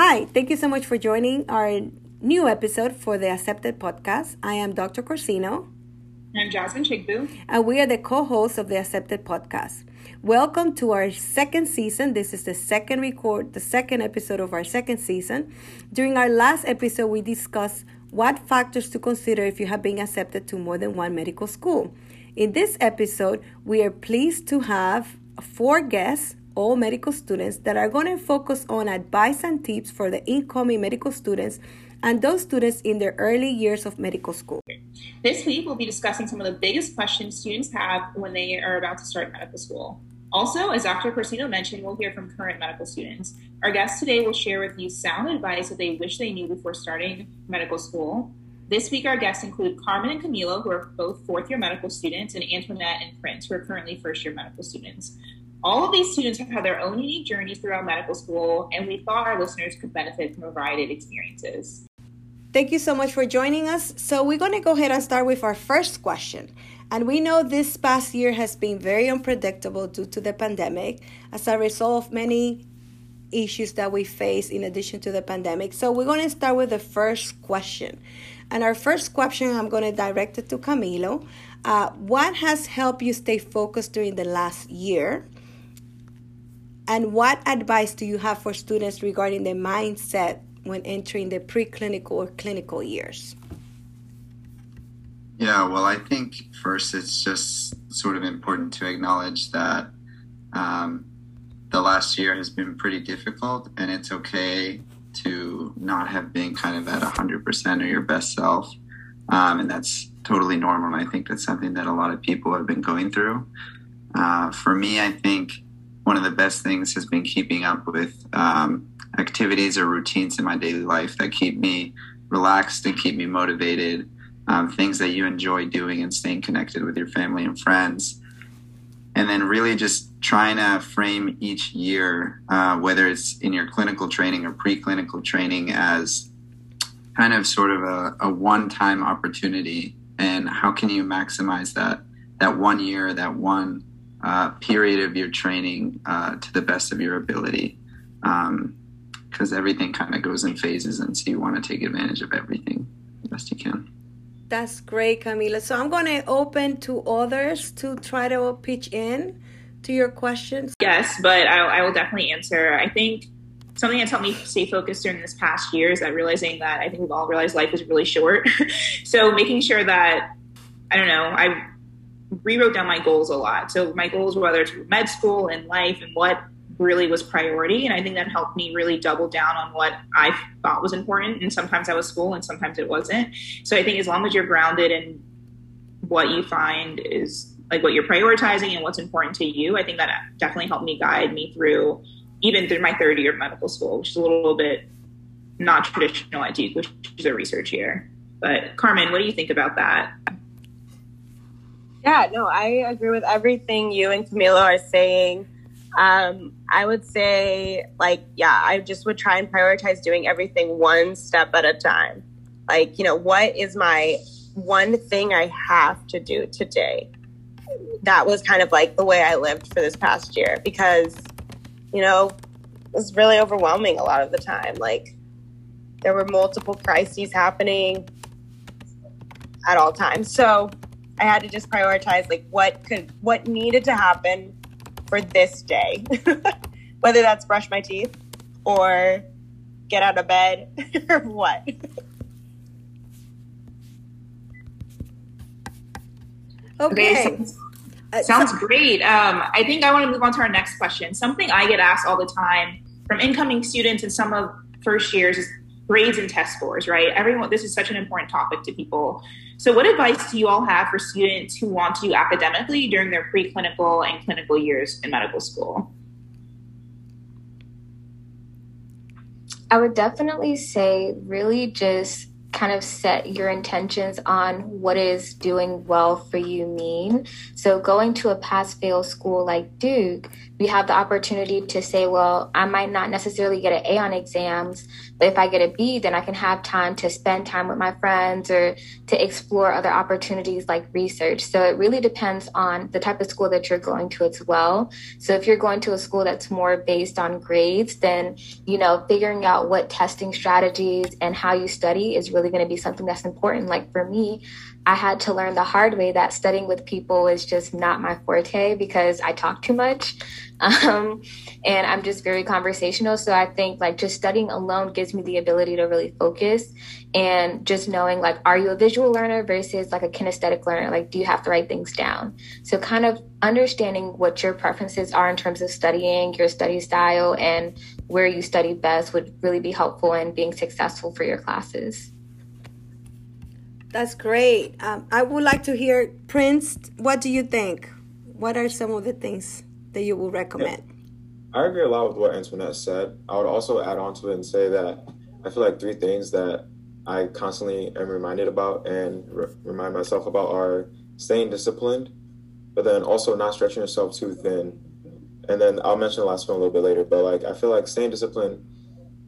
Hi, thank you so much for joining our new episode for the Accepted podcast. I am Dr. Corsino. I'm Jasmine Chigbu. And we are the co hosts of the Accepted podcast. Welcome to our second season. This is the second record, the second episode of our second season. During our last episode, we discussed what factors to consider if you have been accepted to more than one medical school. In this episode, we are pleased to have four guests all medical students that are going to focus on advice and tips for the incoming medical students and those students in their early years of medical school. This week, we'll be discussing some of the biggest questions students have when they are about to start medical school. Also, as Dr. Corsino mentioned, we'll hear from current medical students. Our guests today will share with you sound advice that they wish they knew before starting medical school. This week, our guests include Carmen and Camilo, who are both fourth year medical students, and Antoinette and Prince, who are currently first year medical students. All of these students have had their own unique journeys throughout medical school, and we thought our listeners could benefit from a variety of experiences. Thank you so much for joining us. So, we're going to go ahead and start with our first question. And we know this past year has been very unpredictable due to the pandemic as a result of many issues that we face in addition to the pandemic. So, we're going to start with the first question. And our first question, I'm going to direct it to Camilo. Uh, what has helped you stay focused during the last year? And what advice do you have for students regarding the mindset when entering the preclinical or clinical years? Yeah, well, I think first it's just sort of important to acknowledge that um, the last year has been pretty difficult, and it's okay to not have been kind of at 100% or your best self. Um, and that's totally normal. I think that's something that a lot of people have been going through. Uh, for me, I think one of the best things has been keeping up with um, activities or routines in my daily life that keep me relaxed and keep me motivated. Um, things that you enjoy doing and staying connected with your family and friends. And then really just trying to frame each year, uh, whether it's in your clinical training or preclinical training, as kind of sort of a, a one time opportunity. And how can you maximize that, that one year, that one uh, period of your training uh, to the best of your ability. Because um, everything kind of goes in phases and so you want to take advantage of everything the best you can. That's great Camilo. So i'm going to open to others to try to pitch in to your questions. Yes but I, I will definitely answer. I think something that's helped me stay focused during this past year is that realizing that i think we've all realized life is really short. So making sure that i don't know i rewrote down my goals a lot. So my goals, were whether it's med school and life and what really was priority. And I think that helped me really double down on what I thought was important. And sometimes that was school and sometimes it wasn't. So I think as long as you're grounded in what you find is like what you're prioritizing and what's important to you, I think that definitely helped me guide me through even through my third year of medical school, which is a little bit not traditional at Duke, which is a research year. But Carmen, what do you think about that? Yeah, no, I agree with everything you and Camilo are saying. Um, I would say, like, yeah, I just would try and prioritize doing everything one step at a time. Like, you know, what is my one thing I have to do today? That was kind of like the way I lived for this past year because, you know, it was really overwhelming a lot of the time. Like, there were multiple crises happening at all times. So, I had to just prioritize like what could what needed to happen for this day. Whether that's brush my teeth or get out of bed or what. Okay. okay sounds, uh, sounds great. Um, I think I want to move on to our next question. Something I get asked all the time from incoming students and some of first years is grades and test scores, right? Everyone, this is such an important topic to people. So, what advice do you all have for students who want to do academically during their preclinical and clinical years in medical school? I would definitely say really just kind of set your intentions on what is doing well for you mean. So going to a pass fail school like Duke, we have the opportunity to say, well, I might not necessarily get an A on exams, but if I get a B, then I can have time to spend time with my friends or to explore other opportunities like research. So it really depends on the type of school that you're going to as well. So if you're going to a school that's more based on grades, then, you know, figuring out what testing strategies and how you study is really going to be something that's important. Like for me, I had to learn the hard way that studying with people is just not my forte because I talk too much. Um, and I'm just very conversational. So I think like just studying alone gives me the ability to really focus and just knowing like, are you a visual learner versus like a kinesthetic learner? Like, do you have to write things down? So kind of understanding what your preferences are in terms of studying, your study style, and where you study best would really be helpful in being successful for your classes. That's great. Um, I would like to hear Prince. What do you think? What are some of the things that you would recommend? Yeah. I agree a lot with what Antoinette said. I would also add on to it and say that I feel like three things that I constantly am reminded about and re- remind myself about are staying disciplined, but then also not stretching yourself too thin. And then I'll mention the last one a little bit later, but like I feel like staying disciplined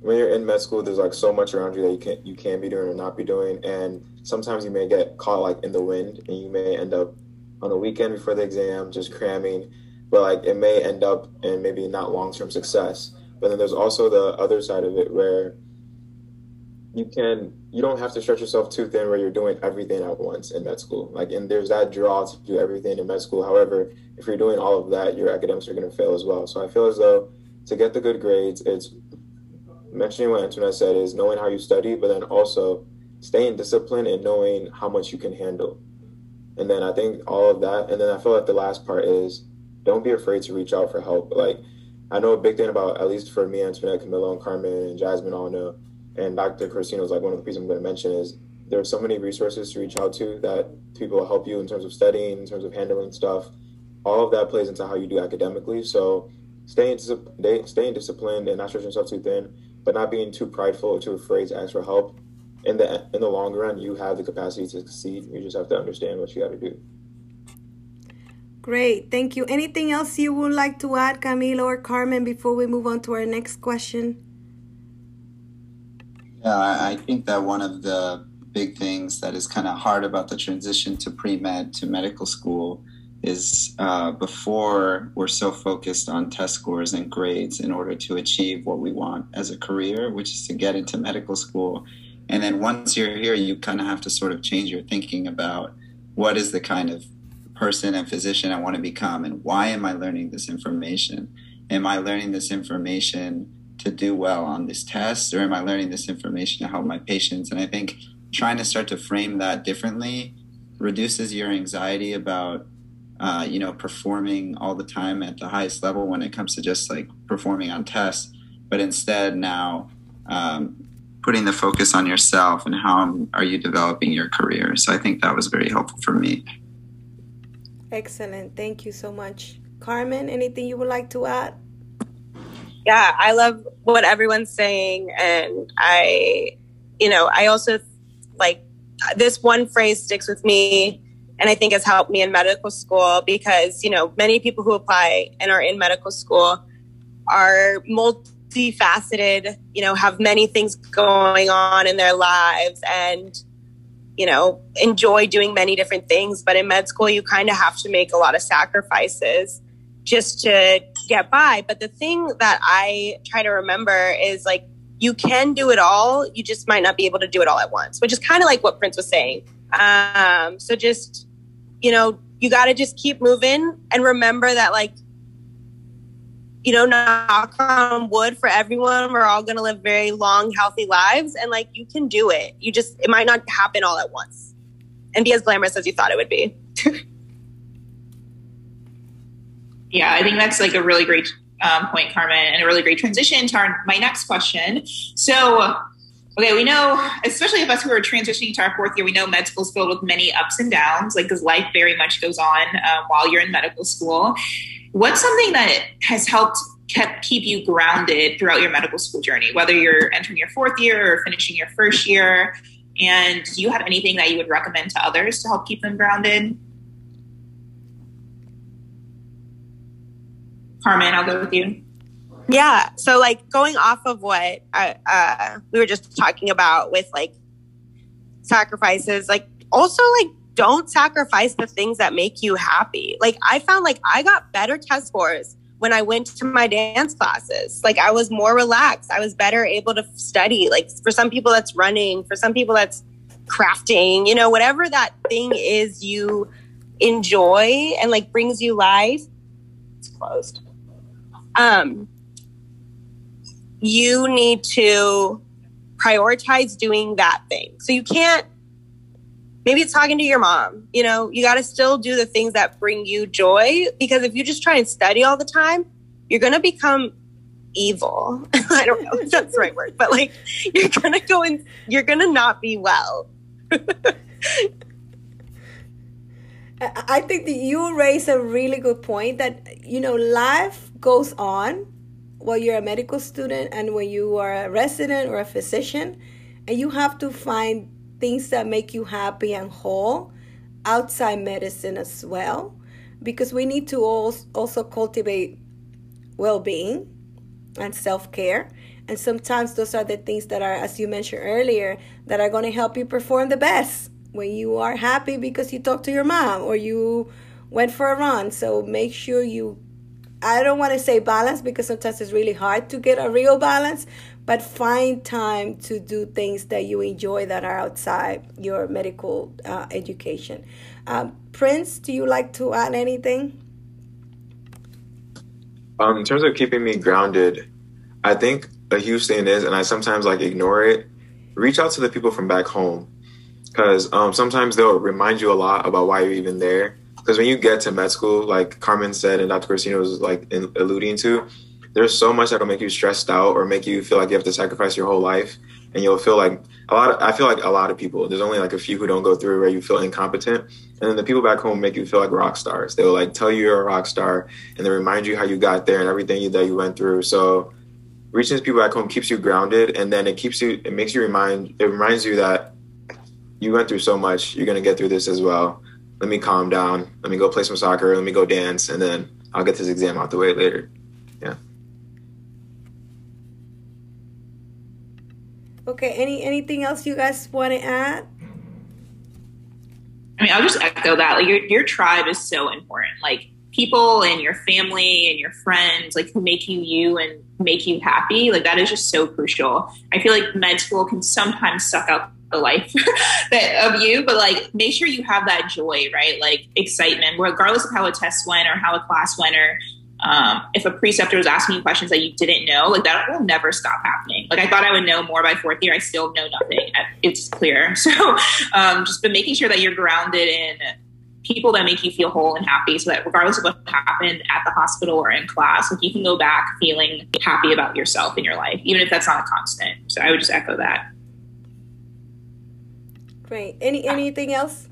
when you're in med school, there's like so much around you that you can you can be doing or not be doing, and sometimes you may get caught like in the wind, and you may end up on a weekend before the exam just cramming, but like it may end up in maybe not long term success. But then there's also the other side of it where you can you don't have to stretch yourself too thin where you're doing everything at once in med school. Like and there's that draw to do everything in med school. However, if you're doing all of that, your academics are going to fail as well. So I feel as though to get the good grades, it's mentioning what Antoinette said is knowing how you study, but then also staying disciplined and knowing how much you can handle. And then I think all of that, and then I feel like the last part is don't be afraid to reach out for help. Like I know a big thing about at least for me, Antoinette, Camilo, and Carmen, and Jasmine all know, and Dr. Corsino is like one of the pieces I'm going to mention is there are so many resources to reach out to that people will help you in terms of studying, in terms of handling stuff. All of that plays into how you do academically. So staying staying disciplined and not stretching yourself too thin but not being too prideful or too afraid to ask for help. In the in the long run, you have the capacity to succeed. You just have to understand what you got to do. Great, thank you. Anything else you would like to add, Camilo or Carmen, before we move on to our next question? Yeah, I think that one of the big things that is kind of hard about the transition to pre med to medical school is uh, before we're so focused on test scores and grades in order to achieve what we want as a career, which is to get into medical school. And then once you're here, you kind of have to sort of change your thinking about what is the kind of person and physician I want to become and why am I learning this information? Am I learning this information to do well on this test or am I learning this information to help my patients? And I think trying to start to frame that differently reduces your anxiety about uh, you know, performing all the time at the highest level when it comes to just like performing on tests, but instead now um, putting the focus on yourself and how are you developing your career. So I think that was very helpful for me. Excellent. Thank you so much. Carmen, anything you would like to add? Yeah, I love what everyone's saying. And I, you know, I also like this one phrase sticks with me and I think has helped me in medical school because, you know, many people who apply and are in medical school are multifaceted, you know, have many things going on in their lives and, you know, enjoy doing many different things. But in med school, you kind of have to make a lot of sacrifices just to get by. But the thing that I try to remember is like, you can do it all. You just might not be able to do it all at once, which is kind of like what Prince was saying. Um, so just you know, you got to just keep moving and remember that, like, you know, knock on wood for everyone. We're all going to live very long, healthy lives. And like, you can do it. You just, it might not happen all at once and be as glamorous as you thought it would be. yeah, I think that's like a really great um, point, Carmen, and a really great transition to our, my next question. So, okay, we know, especially of us who are transitioning to our fourth year, we know med school is filled with many ups and downs, like because life very much goes on um, while you're in medical school. What's something that has helped kept keep you grounded throughout your medical school journey, whether you're entering your fourth year or finishing your first year? And do you have anything that you would recommend to others to help keep them grounded? Carmen, I'll go with you. Yeah. So, like, going off of what uh, uh, we were just talking about with like sacrifices, like, also, like, don't sacrifice the things that make you happy. Like, I found like I got better test scores when I went to my dance classes. Like, I was more relaxed. I was better able to study. Like, for some people, that's running, for some people, that's crafting, you know, whatever that thing is you enjoy and like brings you life. It's closed. Um, you need to prioritize doing that thing. So you can't, maybe it's talking to your mom, you know, you got to still do the things that bring you joy because if you just try and study all the time, you're going to become evil. I don't know if that's the right word, but like you're going to go and you're going to not be well. I think that you raise a really good point that, you know, life goes on while you're a medical student and when you are a resident or a physician, and you have to find things that make you happy and whole outside medicine as well, because we need to also cultivate well being and self care. And sometimes those are the things that are, as you mentioned earlier, that are going to help you perform the best when you are happy because you talked to your mom or you went for a run. So make sure you I don't want to say balance because sometimes it's really hard to get a real balance, but find time to do things that you enjoy that are outside your medical uh, education. Um, Prince, do you like to add anything? Um, in terms of keeping me grounded, I think a huge thing is, and I sometimes like ignore it. Reach out to the people from back home, because um, sometimes they'll remind you a lot about why you're even there because when you get to med school, like Carmen said and Dr. Corsino was like in, alluding to, there's so much that'll make you stressed out or make you feel like you have to sacrifice your whole life, and you'll feel like a lot. Of, I feel like a lot of people. There's only like a few who don't go through where you feel incompetent, and then the people back home make you feel like rock stars. They will like tell you you're a rock star, and they remind you how you got there and everything that you went through. So reaching these people back home keeps you grounded, and then it keeps you. It makes you remind. It reminds you that you went through so much. You're gonna get through this as well let me calm down, let me go play some soccer, let me go dance, and then I'll get this exam out the way later. Yeah. Okay. Any anything else you guys want to add? I mean, I'll just echo that. Like your your tribe is so important. Like people and your family and your friends, like who make you you and make you happy. Like that is just so crucial. I feel like med school can sometimes suck out the life that of you, but like make sure you have that joy, right? Like excitement, regardless of how a test went or how a class went, or um, if a preceptor was asking you questions that you didn't know, like that will never stop happening. Like I thought I would know more by fourth year, I still know nothing. It's clear. So um, just been making sure that you're grounded in people that make you feel whole and happy so that regardless of what happened at the hospital or in class like you can go back feeling happy about yourself in your life even if that's not a constant so i would just echo that Great. Any anything else?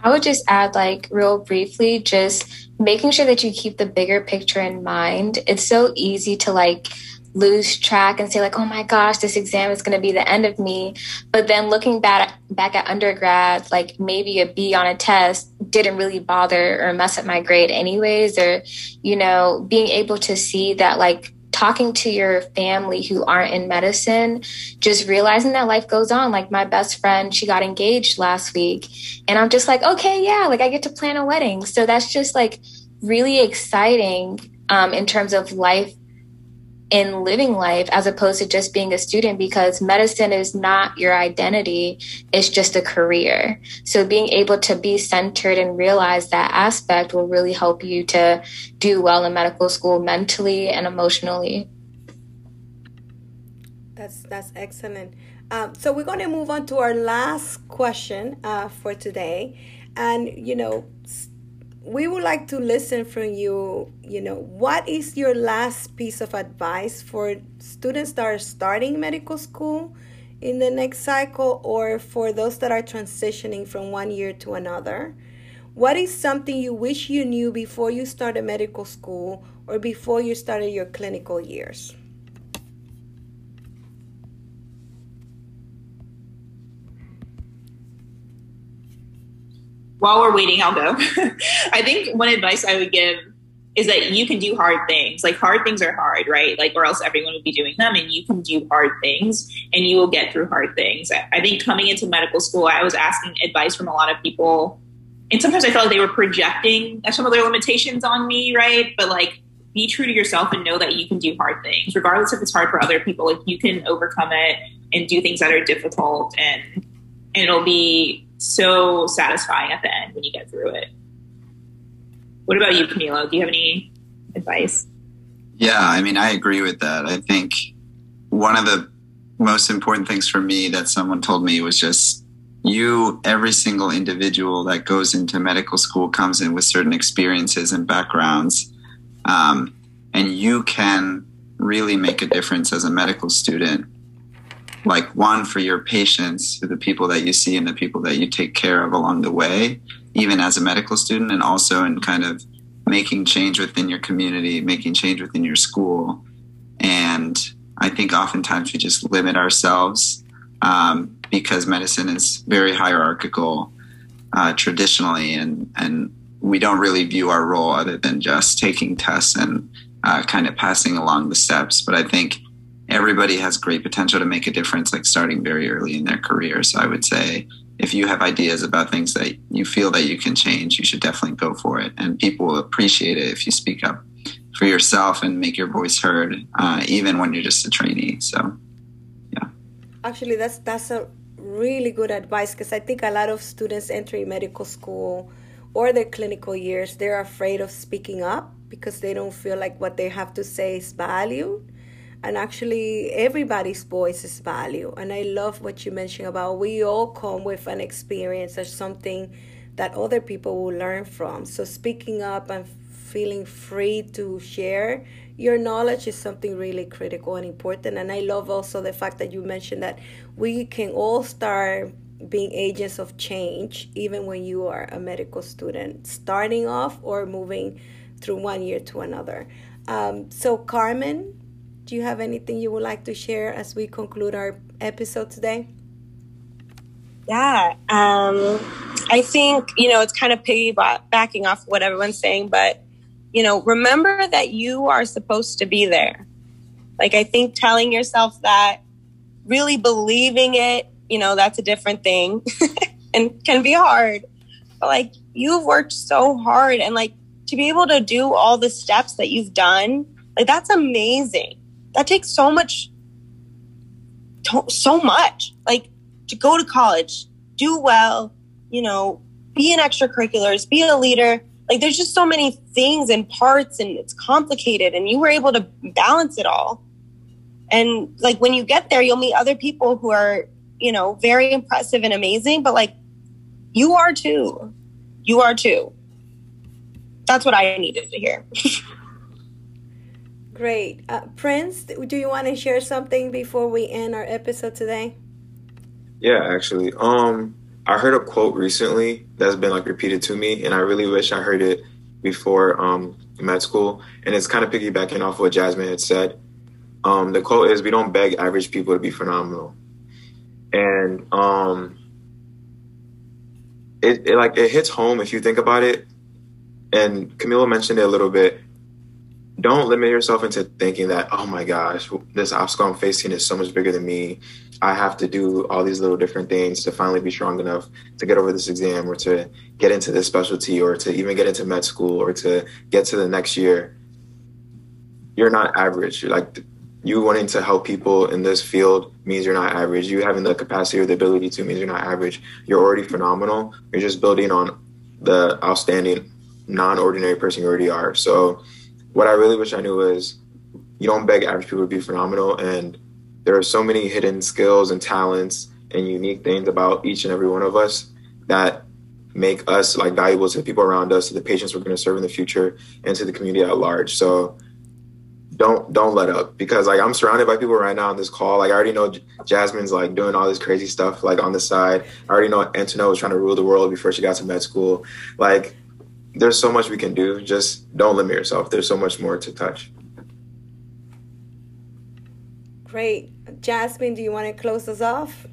I would just add, like, real briefly, just making sure that you keep the bigger picture in mind. It's so easy to like lose track and say like, oh my gosh, this exam is going to be the end of me. But then looking back back at undergrad, like maybe a B on a test didn't really bother or mess up my grade anyways, or you know, being able to see that like talking to your family who aren't in medicine, just realizing that life goes on. Like my best friend, she got engaged last week, and I'm just like, okay, yeah, like I get to plan a wedding. So that's just like really exciting um, in terms of life in living life as opposed to just being a student because medicine is not your identity, it's just a career. So being able to be centered and realize that aspect will really help you to do well in medical school mentally and emotionally. That's that's excellent. Um, so we're going to move on to our last question uh, for today, and you know we would like to listen from you. You know, what is your last piece of advice for students that are starting medical school in the next cycle or for those that are transitioning from one year to another? What is something you wish you knew before you started medical school or before you started your clinical years? While we're waiting, I'll go. I think one advice I would give is that you can do hard things. Like hard things are hard, right? Like, or else everyone would be doing them, and you can do hard things, and you will get through hard things. I think coming into medical school, I was asking advice from a lot of people, and sometimes I felt like they were projecting some of their limitations on me, right? But like, be true to yourself and know that you can do hard things, regardless if it's hard for other people. Like, you can overcome it and do things that are difficult, and and it'll be so satisfying at the end when you get through it. What about you, Camilo? Do you have any advice? Yeah, I mean, I agree with that. I think one of the most important things for me that someone told me was just you, every single individual that goes into medical school comes in with certain experiences and backgrounds. Um, and you can really make a difference as a medical student. Like, one, for your patients, the people that you see and the people that you take care of along the way, even as a medical student and also in kind of making change within your community, making change within your school. And I think oftentimes we just limit ourselves um, because medicine is very hierarchical uh, traditionally, and, and we don't really view our role other than just taking tests and uh, kind of passing along the steps. But I think everybody has great potential to make a difference, like starting very early in their career. So I would say if you have ideas about things that you feel that you can change, you should definitely go for it. And people will appreciate it if you speak up for yourself and make your voice heard, uh, even when you're just a trainee. So, yeah. Actually, that's that's a really good advice because I think a lot of students entering medical school or their clinical years, they're afraid of speaking up because they don't feel like what they have to say is valued and actually everybody's voice is value. And i love what you mentioned about we all come with an experience or something that other people will learn from. So speaking up and feeling free to share your knowledge is something really critical and important. And i love also the fact that you mentioned that we can all start being agents of change even when you are a medical student starting off or moving through one year to another. Um, so carmen do you have anything you would like to share as we conclude our episode today? Yeah, um, I think, you know, it's kind of piggybacking off what everyone's saying, but, you know, remember that you are supposed to be there. Like, I think telling yourself that, really believing it, you know, that's a different thing and can be hard. But, like, you've worked so hard and, like, to be able to do all the steps that you've done, like, that's amazing that takes so much so much. Like to go to college do well you know be in extracurriculars be a leader. Like there's just so many things and parts and it's complicated and you were able to balance it all. And like when you get there you'll meet other people who are you know very impressive and amazing but like you are too. You are too. That's what i needed to hear Great. Uh, Prince, do you want to share something before we end our episode today? Yeah, actually. Um, I heard a quote recently that's been like repeated to me, and I really wish I heard it before um, med school. And it's kind of piggybacking off what Jasmine had said. Um, the quote is, "We don't beg average people to be phenomenal," and um, it, it like it hits home if you think about it. And Camilo mentioned it a little bit don't limit yourself into thinking that oh my gosh this obstacle i'm facing is so much bigger than me. I have to do all these little different things to finally be strong enough to get over this exam or to get into this specialty or to even get into med school or to get to the next year. You're not average. You're like you wanting to help people in this field means you're not average. You having the capacity or the ability to means you're not average. You're already phenomenal. You're just building on the outstanding non-ordinary person you already are. So what I really wish I knew was you don't beg average people to be phenomenal. And there are so many hidden skills and talents and unique things about each and every one of us that make us like valuable to the people around us, to the patients we're going to serve in the future, and to the community at large. So don't don't let up because like I'm surrounded by people right now on this call. Like I already know Jasmine's like doing all this crazy stuff like on the side. I already know Antoinette was trying to rule the world before she got to med school. Like there's so much we can do. Just don't limit yourself. There's so much more to touch. Great. Jasmine, do you want to close us off?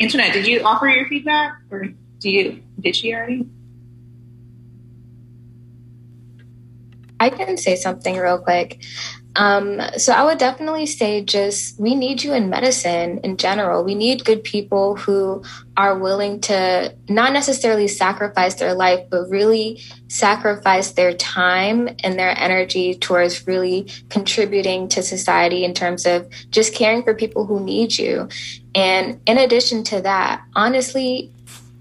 Antoinette, did you offer your feedback? Or? do you did she already? I can say something real quick. Um, so I would definitely say just we need you in medicine in general. We need good people who are willing to not necessarily sacrifice their life, but really sacrifice their time and their energy towards really contributing to society in terms of just caring for people who need you. And in addition to that, honestly,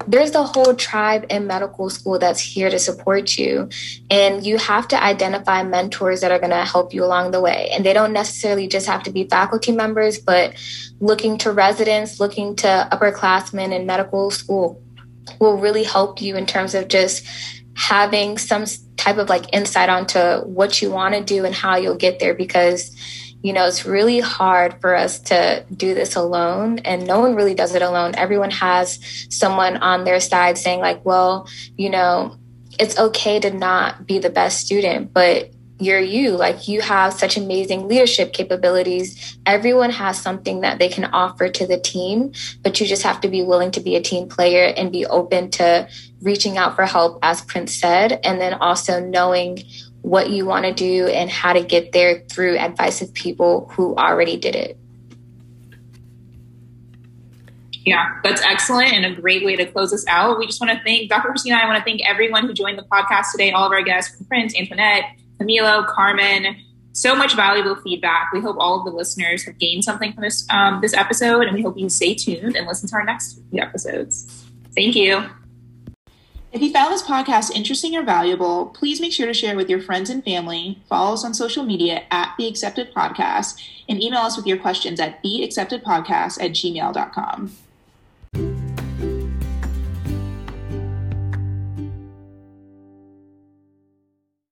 there's the whole tribe in medical school that's here to support you. And you have to identify mentors that are going to help you along the way. And they don't necessarily just have to be faculty members, but looking to residents, looking to upperclassmen in medical school will really help you in terms of just having some type of like insight onto what you want to do and how you'll get there because you know, it's really hard for us to do this alone, and no one really does it alone. Everyone has someone on their side saying, like, well, you know, it's okay to not be the best student, but you're you. Like, you have such amazing leadership capabilities. Everyone has something that they can offer to the team, but you just have to be willing to be a team player and be open to reaching out for help, as Prince said, and then also knowing what you want to do and how to get there through advice of people who already did it. Yeah, that's excellent and a great way to close us out. We just want to thank Dr. Corsino. I want to thank everyone who joined the podcast today, all of our guests from Prince, Antoinette, Camilo, Carmen. So much valuable feedback. We hope all of the listeners have gained something from this um, this episode, and we hope you stay tuned and listen to our next few episodes. Thank you. If you found this podcast interesting or valuable, please make sure to share it with your friends and family, follow us on social media at The Accepted Podcast, and email us with your questions at theacceptedpodcast at gmail.com.